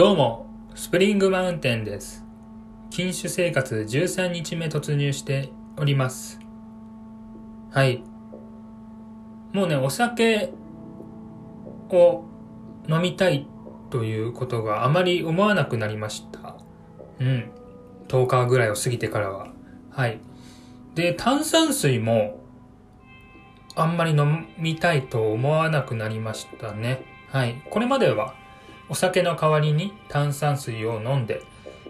どうも、スプリングマウンテンです。禁酒生活13日目突入しております。はい。もうね、お酒を飲みたいということがあまり思わなくなりました。うん。10日ぐらいを過ぎてからは。はい。で、炭酸水もあんまり飲みたいと思わなくなりましたね。はい。これまではお酒の代わりに炭酸水を飲んで、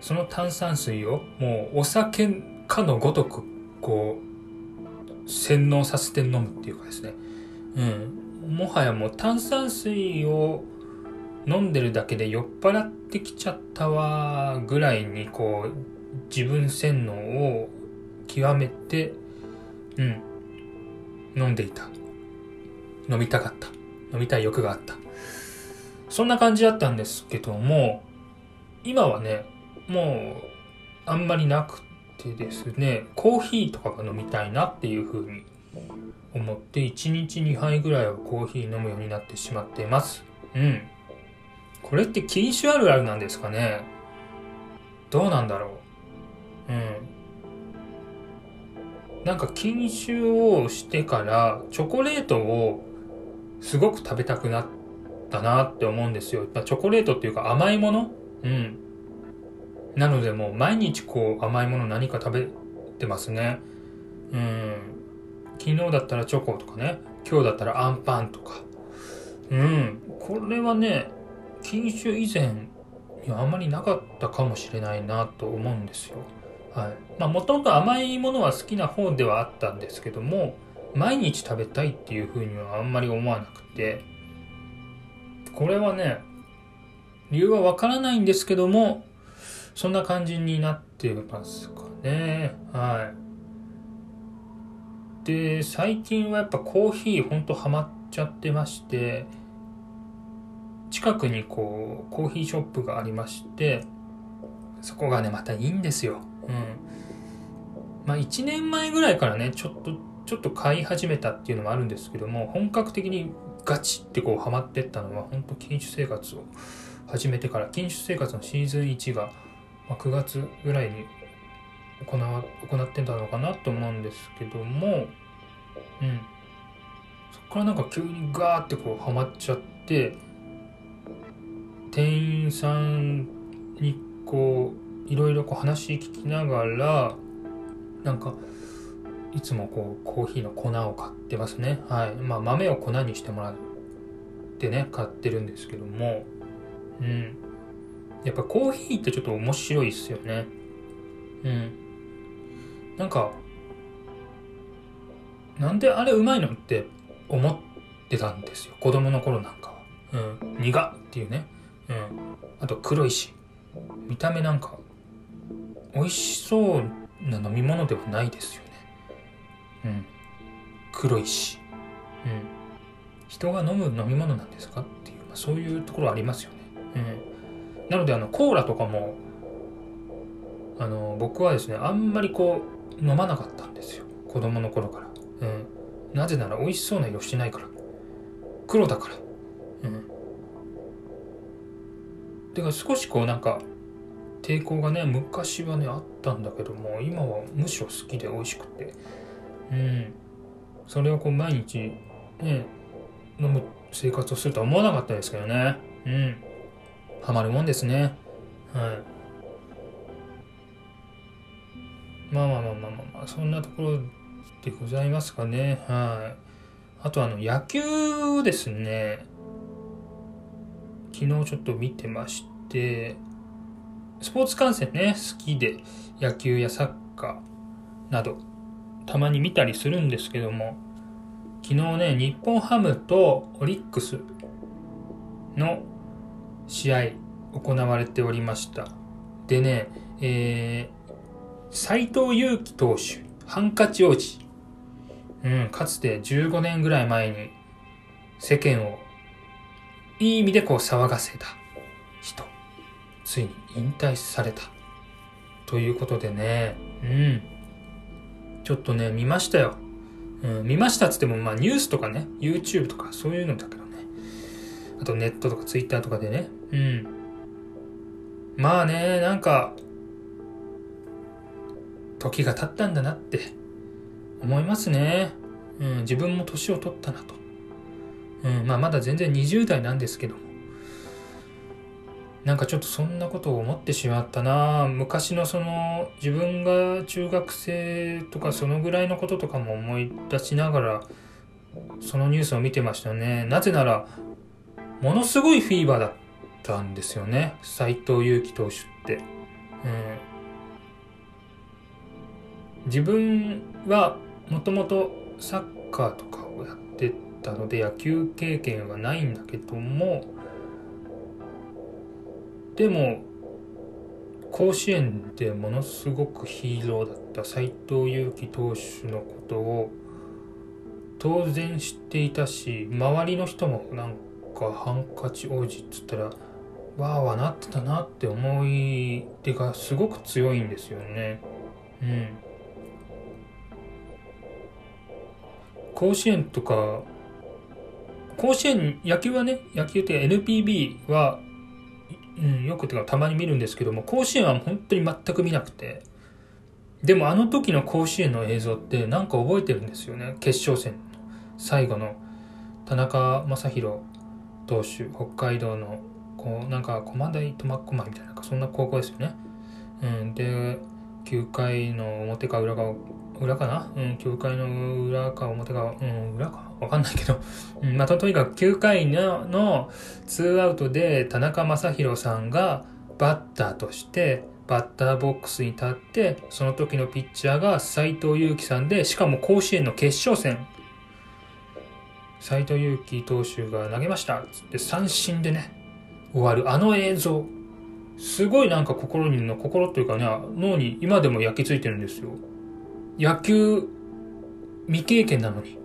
その炭酸水をもうお酒かのごとく、こう、洗脳させて飲むっていうかですね。うん。もはやもう炭酸水を飲んでるだけで酔っ払ってきちゃったわ、ぐらいにこう、自分洗脳を極めて、うん、飲んでいた。飲みたかった。飲みたい欲があった。そんな感じだったんですけども、今はね、もう、あんまりなくてですね、コーヒーとかが飲みたいなっていう風に思って、1日2杯ぐらいはコーヒー飲むようになってしまっています。うん。これって禁酒あるあるなんですかね？どうなんだろう？うん。なんか禁酒をしてから、チョコレートをすごく食べたくなってたなって思うんですよ。やっぱチョコレートっていうか甘いもの？うん。なのでもう毎日こう甘いもの何か食べてますね。うん。昨日だったらチョコとかね。今日だったらアンパンとか。うん。これはね、禁酒以前にはあんまりなかったかもしれないなと思うんですよ。はい。まあもともと甘いものは好きな方ではあったんですけども、毎日食べたいっていうふうにはあんまり思わなくて、これはね、理由はわからないんですけども、そんな感じになってますかね。はい。で、最近はやっぱコーヒーほんとハマっちゃってまして、近くにこう、コーヒーショップがありまして、そこがね、またいいんですよ。うん。まあ1年前ぐらいからね、ちょっと、ちょっと買い始めたっていうのもあるんですけども、本格的にガチってこうハマってったのは、本当禁酒生活を始めてから、禁酒生活のシーズン1が、ま、9月ぐらいに行わ行ってたのかなと思うんですけども、うん。そこからなんか急にガーってこうハマっちゃって、店員さんにこう、いろいろこう話聞きながら、なんか、いつもこうコーヒーの粉を買ってますね。はい。まあ豆を粉にしてもらってね、買ってるんですけども、うん。やっぱコーヒーってちょっと面白いっすよね。うん。なんか、なんであれうまいのって思ってたんですよ。子供の頃なんかは。うん。苦っていうね。うん。あと黒いし。見た目なんか、美味しそうな飲み物ではないですよね。うん。黒いし。うん。人が飲む飲み物なんですか？っていう、まあ、そういうところありますよね。うん。なので、あの、コーラとかも、あの、僕はですね、あんまりこう、飲まなかったんですよ。子供の頃から。うん。なぜなら美味しそうな色してないから。黒だから。うん。だから少しこうなんか、抵抗がね、昔はね、あったんだけども、今はむしろ好きで美味しくて。うん。それをこう毎日、ね、飲む生活をするとは思わなかったですけどね。うん。ハマるもんですね。はい。まあまあまあまあまあまあ、そんなところでございますかね。はい。あとあの、野球ですね。昨日ちょっと見てまして、スポーツ観戦ね、好きで、野球やサッカーなど、たまに見たりするんですけども、昨日ね、日本ハムとオリックスの試合行われておりました。でね、えー、斎藤佑樹投手、ハンカチ王子。うん、かつて15年ぐらい前に世間をいい意味でこう騒がせた人。ついに引退された。ということでね、うん。ちょっとね、見ましたよ。うん、見ましたっつっても、まあニュースとかね、YouTube とかそういうのだけどね。あとネットとか Twitter とかでね。うん。まあね、なんか、時が経ったんだなって思いますね。うん、自分も年を取ったなと。うん、まあまだ全然20代なんですけども。なんかちょっとそんなことを思ってしまったな。昔のその自分が中学生とかそのぐらいのこととかも思い出しながらそのニュースを見てましたね。なぜならものすごいフィーバーだったんですよね。斎藤佑樹投手って、うん、自分はもともとサッカーとかをやってたので野球経験はないんだけどもでも甲子園でものすごくヒーローだった斎藤佑樹投手のことを当然知っていたし周りの人もなんかハンカチ王子っつったらわーわーなってたなって思い出がすごく強いんですよね。うん。甲子園とか甲子園野球はね野球って NPB はうん、よくてかたまに見るんですけども、甲子園は本当に全く見なくて、でもあの時の甲子園の映像ってなんか覚えてるんですよね。決勝戦の最後の田中将大投手、北海道の、こう、なんか駒大苫小牧みたいな、そんな高校ですよね。うん、で、9回の表か裏か、裏かな？うん、9回の裏か表か、うん、裏かわかんないけど、うん、まあ、とにかく9回のの2アウトで田中将大さんがバッターとしてバッターボックスに立ってその時のピッチャーが斎藤佑樹さんでしかも甲子園の決勝戦。斎藤佑樹投手が投げました。つって三振でね終わる。あの映像。すごいなんか心にの心というかね脳に今でも焼き付いてるんですよ。野球未経験なのに。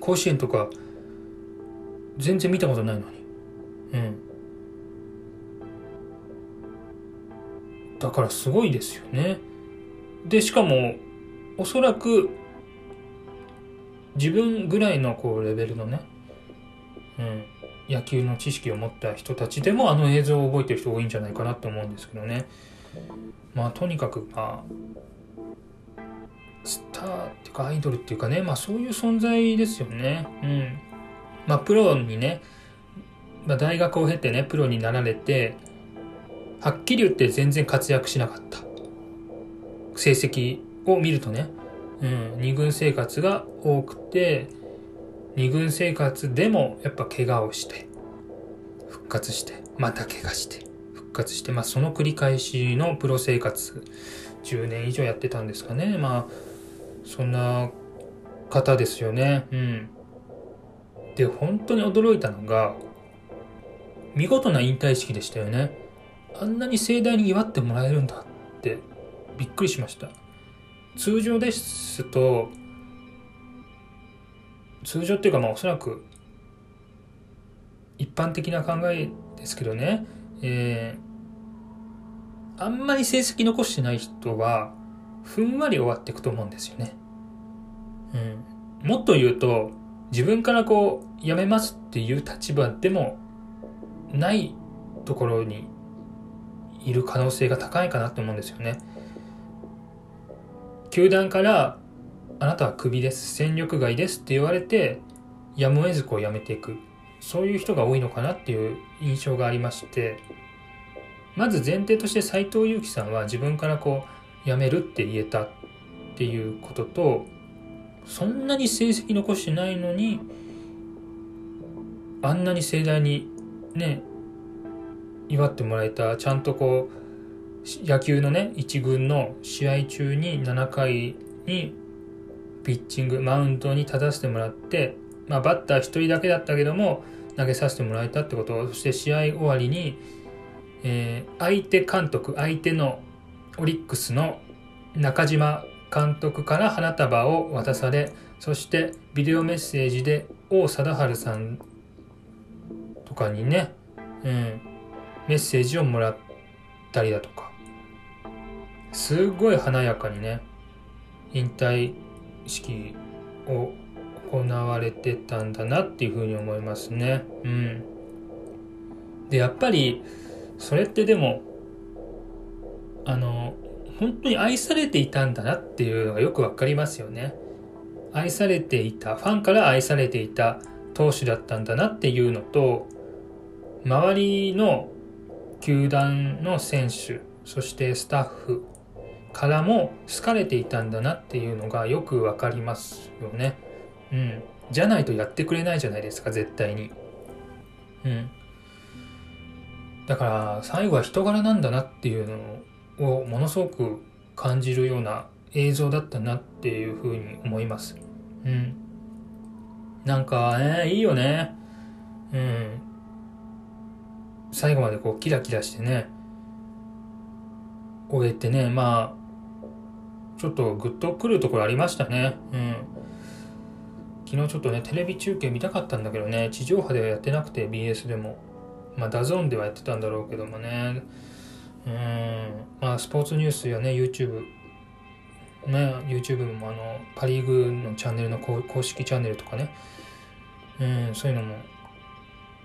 甲子園とか全然見たことないのに。うん。だからすごいですよね。でしかもおそらく自分ぐらいのこうレベルのね、うん、野球の知識を持った人たちでもあの映像を覚えてる人多いんじゃないかなと思うんですけどね。まあとにかくまあスターっていうかアイドルっていうかね、まあそういう存在ですよね。うん。まあプロにね、まあ、大学を経てね、プロになられて、はっきり言って全然活躍しなかった。成績を見るとね、うん、二軍生活が多くて、二軍生活でもやっぱ怪我をして、復活して、また怪我して、復活して、まあその繰り返しのプロ生活、10年以上やってたんですかね。まあそんな方ですよね。うん。で、本当に驚いたのが、見事な引退式でしたよね。あんなに盛大に祝ってもらえるんだってびっくりしました。通常ですと、通常っていうかまあおそらく一般的な考えですけどね、えー、あんまり成績残してない人はふんわり終わっていくと思うんですよね。うん。もっと言うと、自分からこう、辞めますっていう立場でもないところにいる可能性が高いかなと思うんですよね。球団からあなたはクビです、戦力外ですって言われて、やむを得ずこう辞めていく。そういう人が多いのかなっていう印象がありまして、まず前提として斎藤佑樹さんは自分からこう辞めるって言えたっていうことと、そんなに成績残してないのにあんなに盛大にね祝ってもらえたちゃんとこう野球のね1軍の試合中に7回にピッチングマウンドに立たせてもらって、まあ、バッター1人だけだったけども投げさせてもらえたってことそして試合終わりに、えー、相手監督相手のオリックスの中島監督から花束を渡されそしてビデオメッセージで王貞治さんとかにね、うん、メッセージをもらったりだとかすごい華やかにね引退式を行われてたんだなっていうふうに思いますね。うん。で、やっぱり、それってでも、あの、本当に愛されていたんだなっていうのがよくわかりますよね。愛されていた、ファンから愛されていた投手だったんだなっていうのと、周りの球団の選手、そしてスタッフからも好かれていたんだなっていうのがよくわかりますよね。うん。じゃないとやってくれないじゃないですか、絶対に。うん。だから最後は人柄なんだなっていうのををものすごく感じるような映像だったなっていうふうに思います。うん。なんかね、いいよね。うん。最後までこうキラキラしてね、終えてね、まあ、ちょっとグッとくるところありましたね。うん。昨日ちょっとね、テレビ中継見たかったんだけどね、地上波ではやってなくて、BS でも。まあ、 DAZN ではやってたんだろうけどもね。うん。まあ、スポーツニュースやね、YouTube。ね、YouTube もあの、パリーグのチャンネルの公式チャンネルとかね。うん、そういうのも、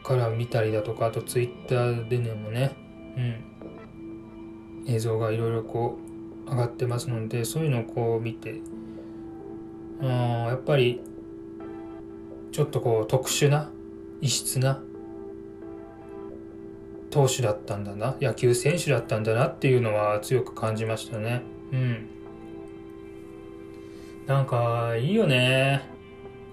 から見たりだとか、あと Twitter でねもね、うん。映像がいろいろこう、上がってますので、そういうのをこう見て、うん、やっぱり、ちょっとこう特殊な異質な投手だったんだな野球選手だったんだなっていうのは強く感じましたね。うん。なんかいいよね。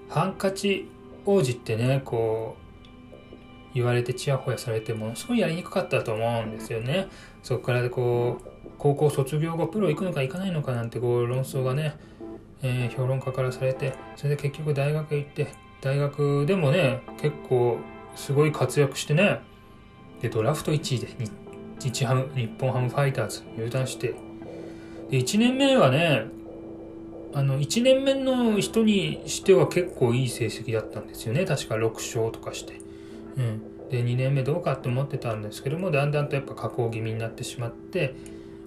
ハンカチ王子ってねこう言われてちやほやされてものすごいやりにくかったと思うんですよね。そこからでこう高校卒業後プロ行くのか行かないのかなんてこう論争がね、えー、評論家からされてそれで結局大学へ行って大学でもね、結構すごい活躍してね、で、ドラフト1位で日ハム、日本ハムファイターズ入団して、で、1年目はね、あの、1年目の人にしては結構いい成績だったんですよね。確か6勝とかして。うん。で、2年目どうかって思ってたんですけども、だんだんとやっぱ下降気味になってしまって、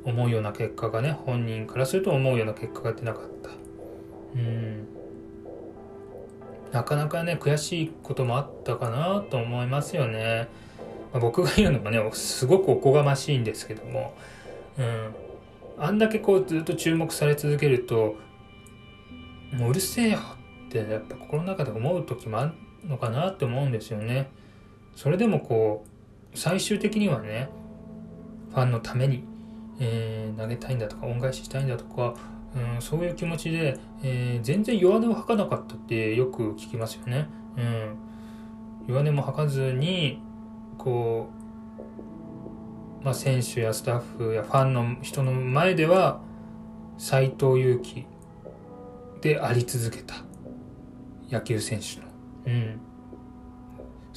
思うような結果がね、本人からすると思うような結果が出なかった。うん。なかなかね、悔しいこともあったかなと思いますよね。まあ、僕が言うのもね、すごくおこがましいんですけども、うん。あんだけこうずっと注目され続けると、もううるせえよってやっぱ心の中で思う時もあるのかなって思うんですよね。それでもこう、最終的にはね、ファンのために、えー、投げたいんだとか、恩返ししたいんだとか、うん、そういう気持ちで、えー、全然弱音を吐かなかったってよく聞きますよね。うん、弱音も吐かずにこう、まあ、選手やスタッフやファンの人の前では斎藤佑樹であり続けた野球選手の。うん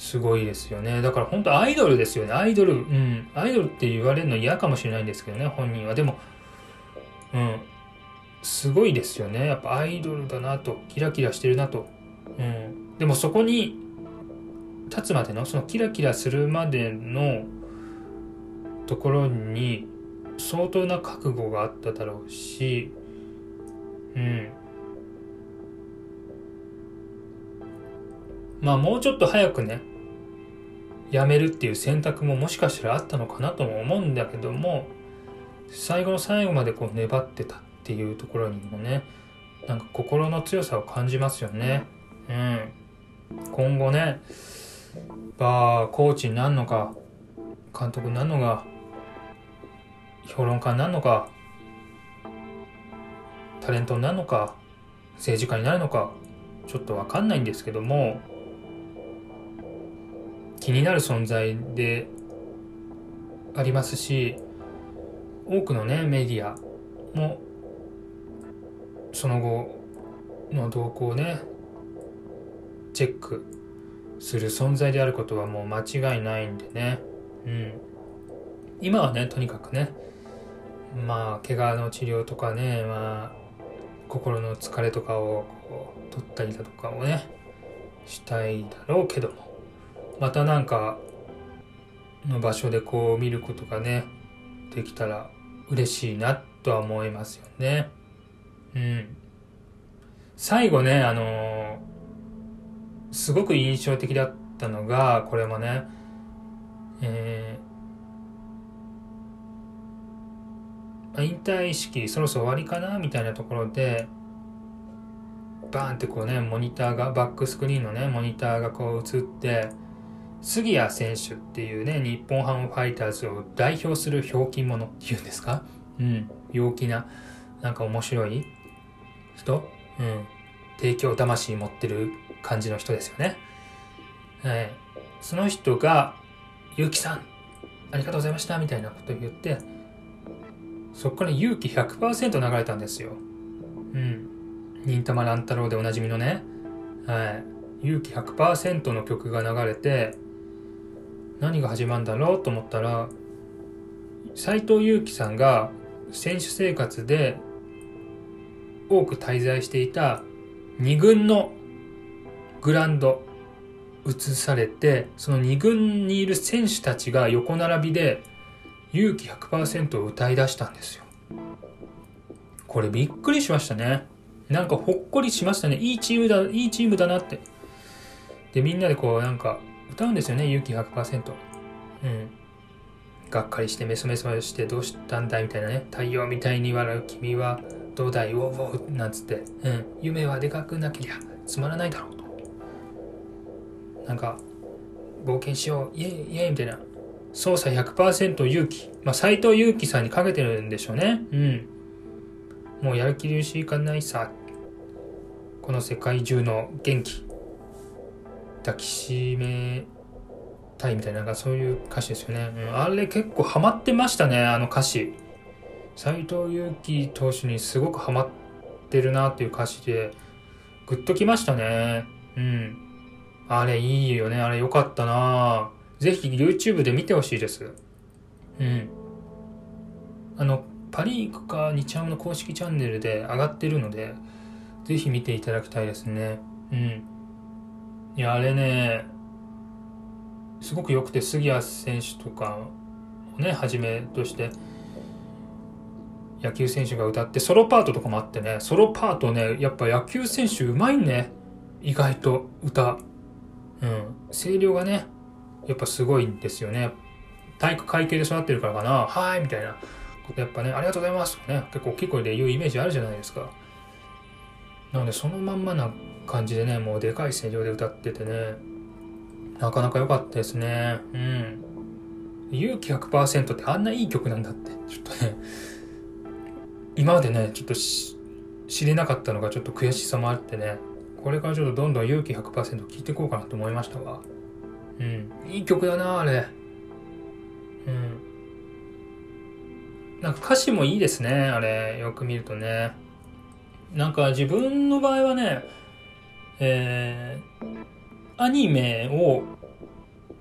すごいですよね。だから本当アイドルですよね。アイドル、うん。アイドルって言われるの嫌かもしれないんですけどね、本人は。でも、うん。すごいですよね。やっぱアイドルだなと、キラキラしてるなと。うん。でもそこに立つまでの、そのキラキラするまでのところに相当な覚悟があっただろうし、うん。まあもうちょっと早くね、やめるっていう選択ももしかしたらあったのかなとも思うんだけども、最後の最後までこう粘ってたっていうところにもねなんか心の強さを感じますよねうん今後ねバーコーチになるのか監督になるのか評論家になるのかタレントになるのか政治家になるのかちょっとわかんないんですけども気になる存在でありますし多くのねメディアもその後の動向をねチェックする存在であることはもう間違いないんでねうん今はねとにかくねまあ怪我の治療とかねまあ心の疲れとかをこう取ったりだとかをねしたいだろうけどもまたなんかの場所でこう見ることがねできたら嬉しいなとは思いますよね。うん。最後ね、あのー、すごく印象的だったのが、これもね、えー引退式そろそろ終わりかなみたいなところでバーンってこうねモニターがバックスクリーンのねモニターがこう映って杉谷選手っていうね日本ハムファイターズを代表するひょうきん者っていうんですか？うん陽気ななんか面白い人？うん。提供魂持ってる感じの人ですよね。はい。その人が「結城さんありがとうございました」みたいなことを言ってそこから勇気100%流れたんですよ。うん。忍たま乱太郎でおなじみのね。はい。勇気100%の曲が流れて何が始まるんだろうと思ったら斎藤佑樹さんが選手生活で多く滞在していた2軍のグラウンド移されてその2軍にいる選手たちが横並びで勇気100%を歌い出したんですよ。これびっくりしましたね。なんかほっこりしましたね。いいチームだいいチームだなって。でみんなでこうなんか歌うんですよね。勇気100%うん。がっかりしてメソメソしてどうしたんだいみたいなね。太陽みたいに笑う。君はどうだい？ウォーウォーなんつって。うん。夢はでかくなけりゃつまらないだろうなんか冒険しよう。イエイイエイみたいな。操作100%勇気。まあ斎藤佑樹さんにかけてるんでしょうね。うん。もうやる気粒子いかないさ。この世界中の元気。抱きしめたいみたいななんかそういう歌詞ですよね、うん、あれ結構ハマってましたねあの歌詞。斎藤佑樹投手にすごくハマってるなっていう歌詞でグッときましたね。うん。あれいいよね。あれよかったな。ぜひ YouTube で見てほしいです。うん。あのパリークか日ハムの公式チャンネルで上がってるのでぜひ見ていただきたいですね。うん。いやあれねすごく良くて杉谷選手とかをねはじめとして野球選手が歌ってソロパートとかもあってねソロパートねやっぱ野球選手うまいね。意外と歌。うん。声量がねやっぱすごいんですよね。体育会系で育ってるからかなはいみたいなことやっぱねありがとうございますとかね結構大きい声で言うイメージあるじゃないですか。なのでそのまんまな感じでねもうでかい声量で歌っててねなかなか良かったですね。うん。勇気100%ってあんないい曲なんだってちょっとね。今までねちょっと知れなかったのがちょっと悔しさもあってね。これからちょっとどんどん勇気100%聴いていこうかなと思いましたわ。うん。いい曲だなあれ。うん。なんか歌詞もいいですねあれ。よく見るとね。なんか自分の場合はねえー、アニメを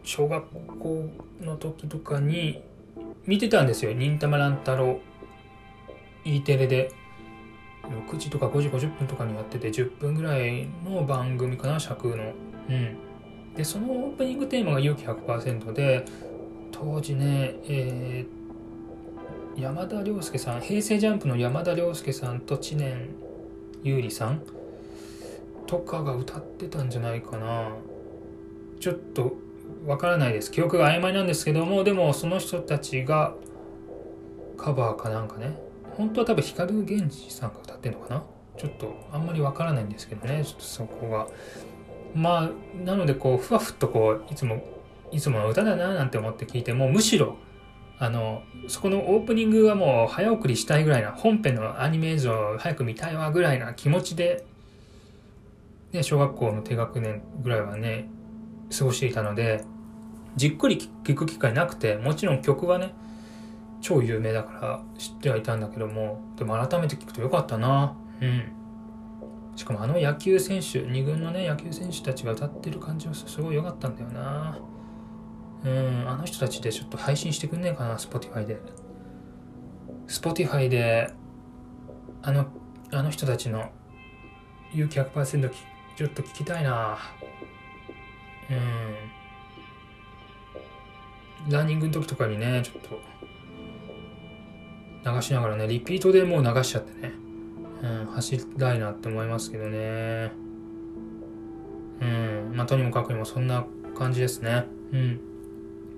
小学校の時とかに見てたんですよ「忍たま乱太郎」E テレで。6時とか5時50分とかにやってて10分ぐらいの番組かな尺の。うん。でそのオープニングテーマが勇気100%で当時ねえー、山田涼介さん平成ジャンプの山田涼介さんと知念優里さんとかが歌ってたんじゃないかな。ちょっとわからないです。記憶が曖昧なんですけどもでもその人たちがカバーかなんかね。本当は多分光源氏さんが歌ってんのかな？ちょっとあんまりわからないんですけどね。ちょっとそこがまあなのでこうふわふっとこういつもいつもの歌だななんて思って聞いてもむしろあのそこのオープニングはもう早送りしたいぐらいな本編のアニメ映像早く見たいわぐらいな気持ちで、ね、小学校の低学年ぐらいはね過ごしていたのでじっくり聴く機会なくてもちろん曲はね超有名だから知ってはいたんだけどもでも改めて聞くとよかったな。うん。しかもあの野球選手2軍のね野球選手たちが歌ってる感じはすごい良かったんだよな。うんあの人たちでちょっと配信してくんねえかな Spotify で。Spotify であのあの人たちの勇気100%ちょっと聞きたいな。うん。ランニングの時とかにねちょっと流しながらねリピートでもう流しちゃってね、うん、走りたいなって思いますけどねうんまあとにもかくにもそんな感じですねうん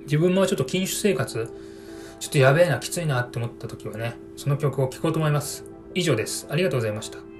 自分もちょっと禁酒生活ちょっとやべえな、きついなって思った時はね、その曲を聴こうと思います。以上です。ありがとうございました。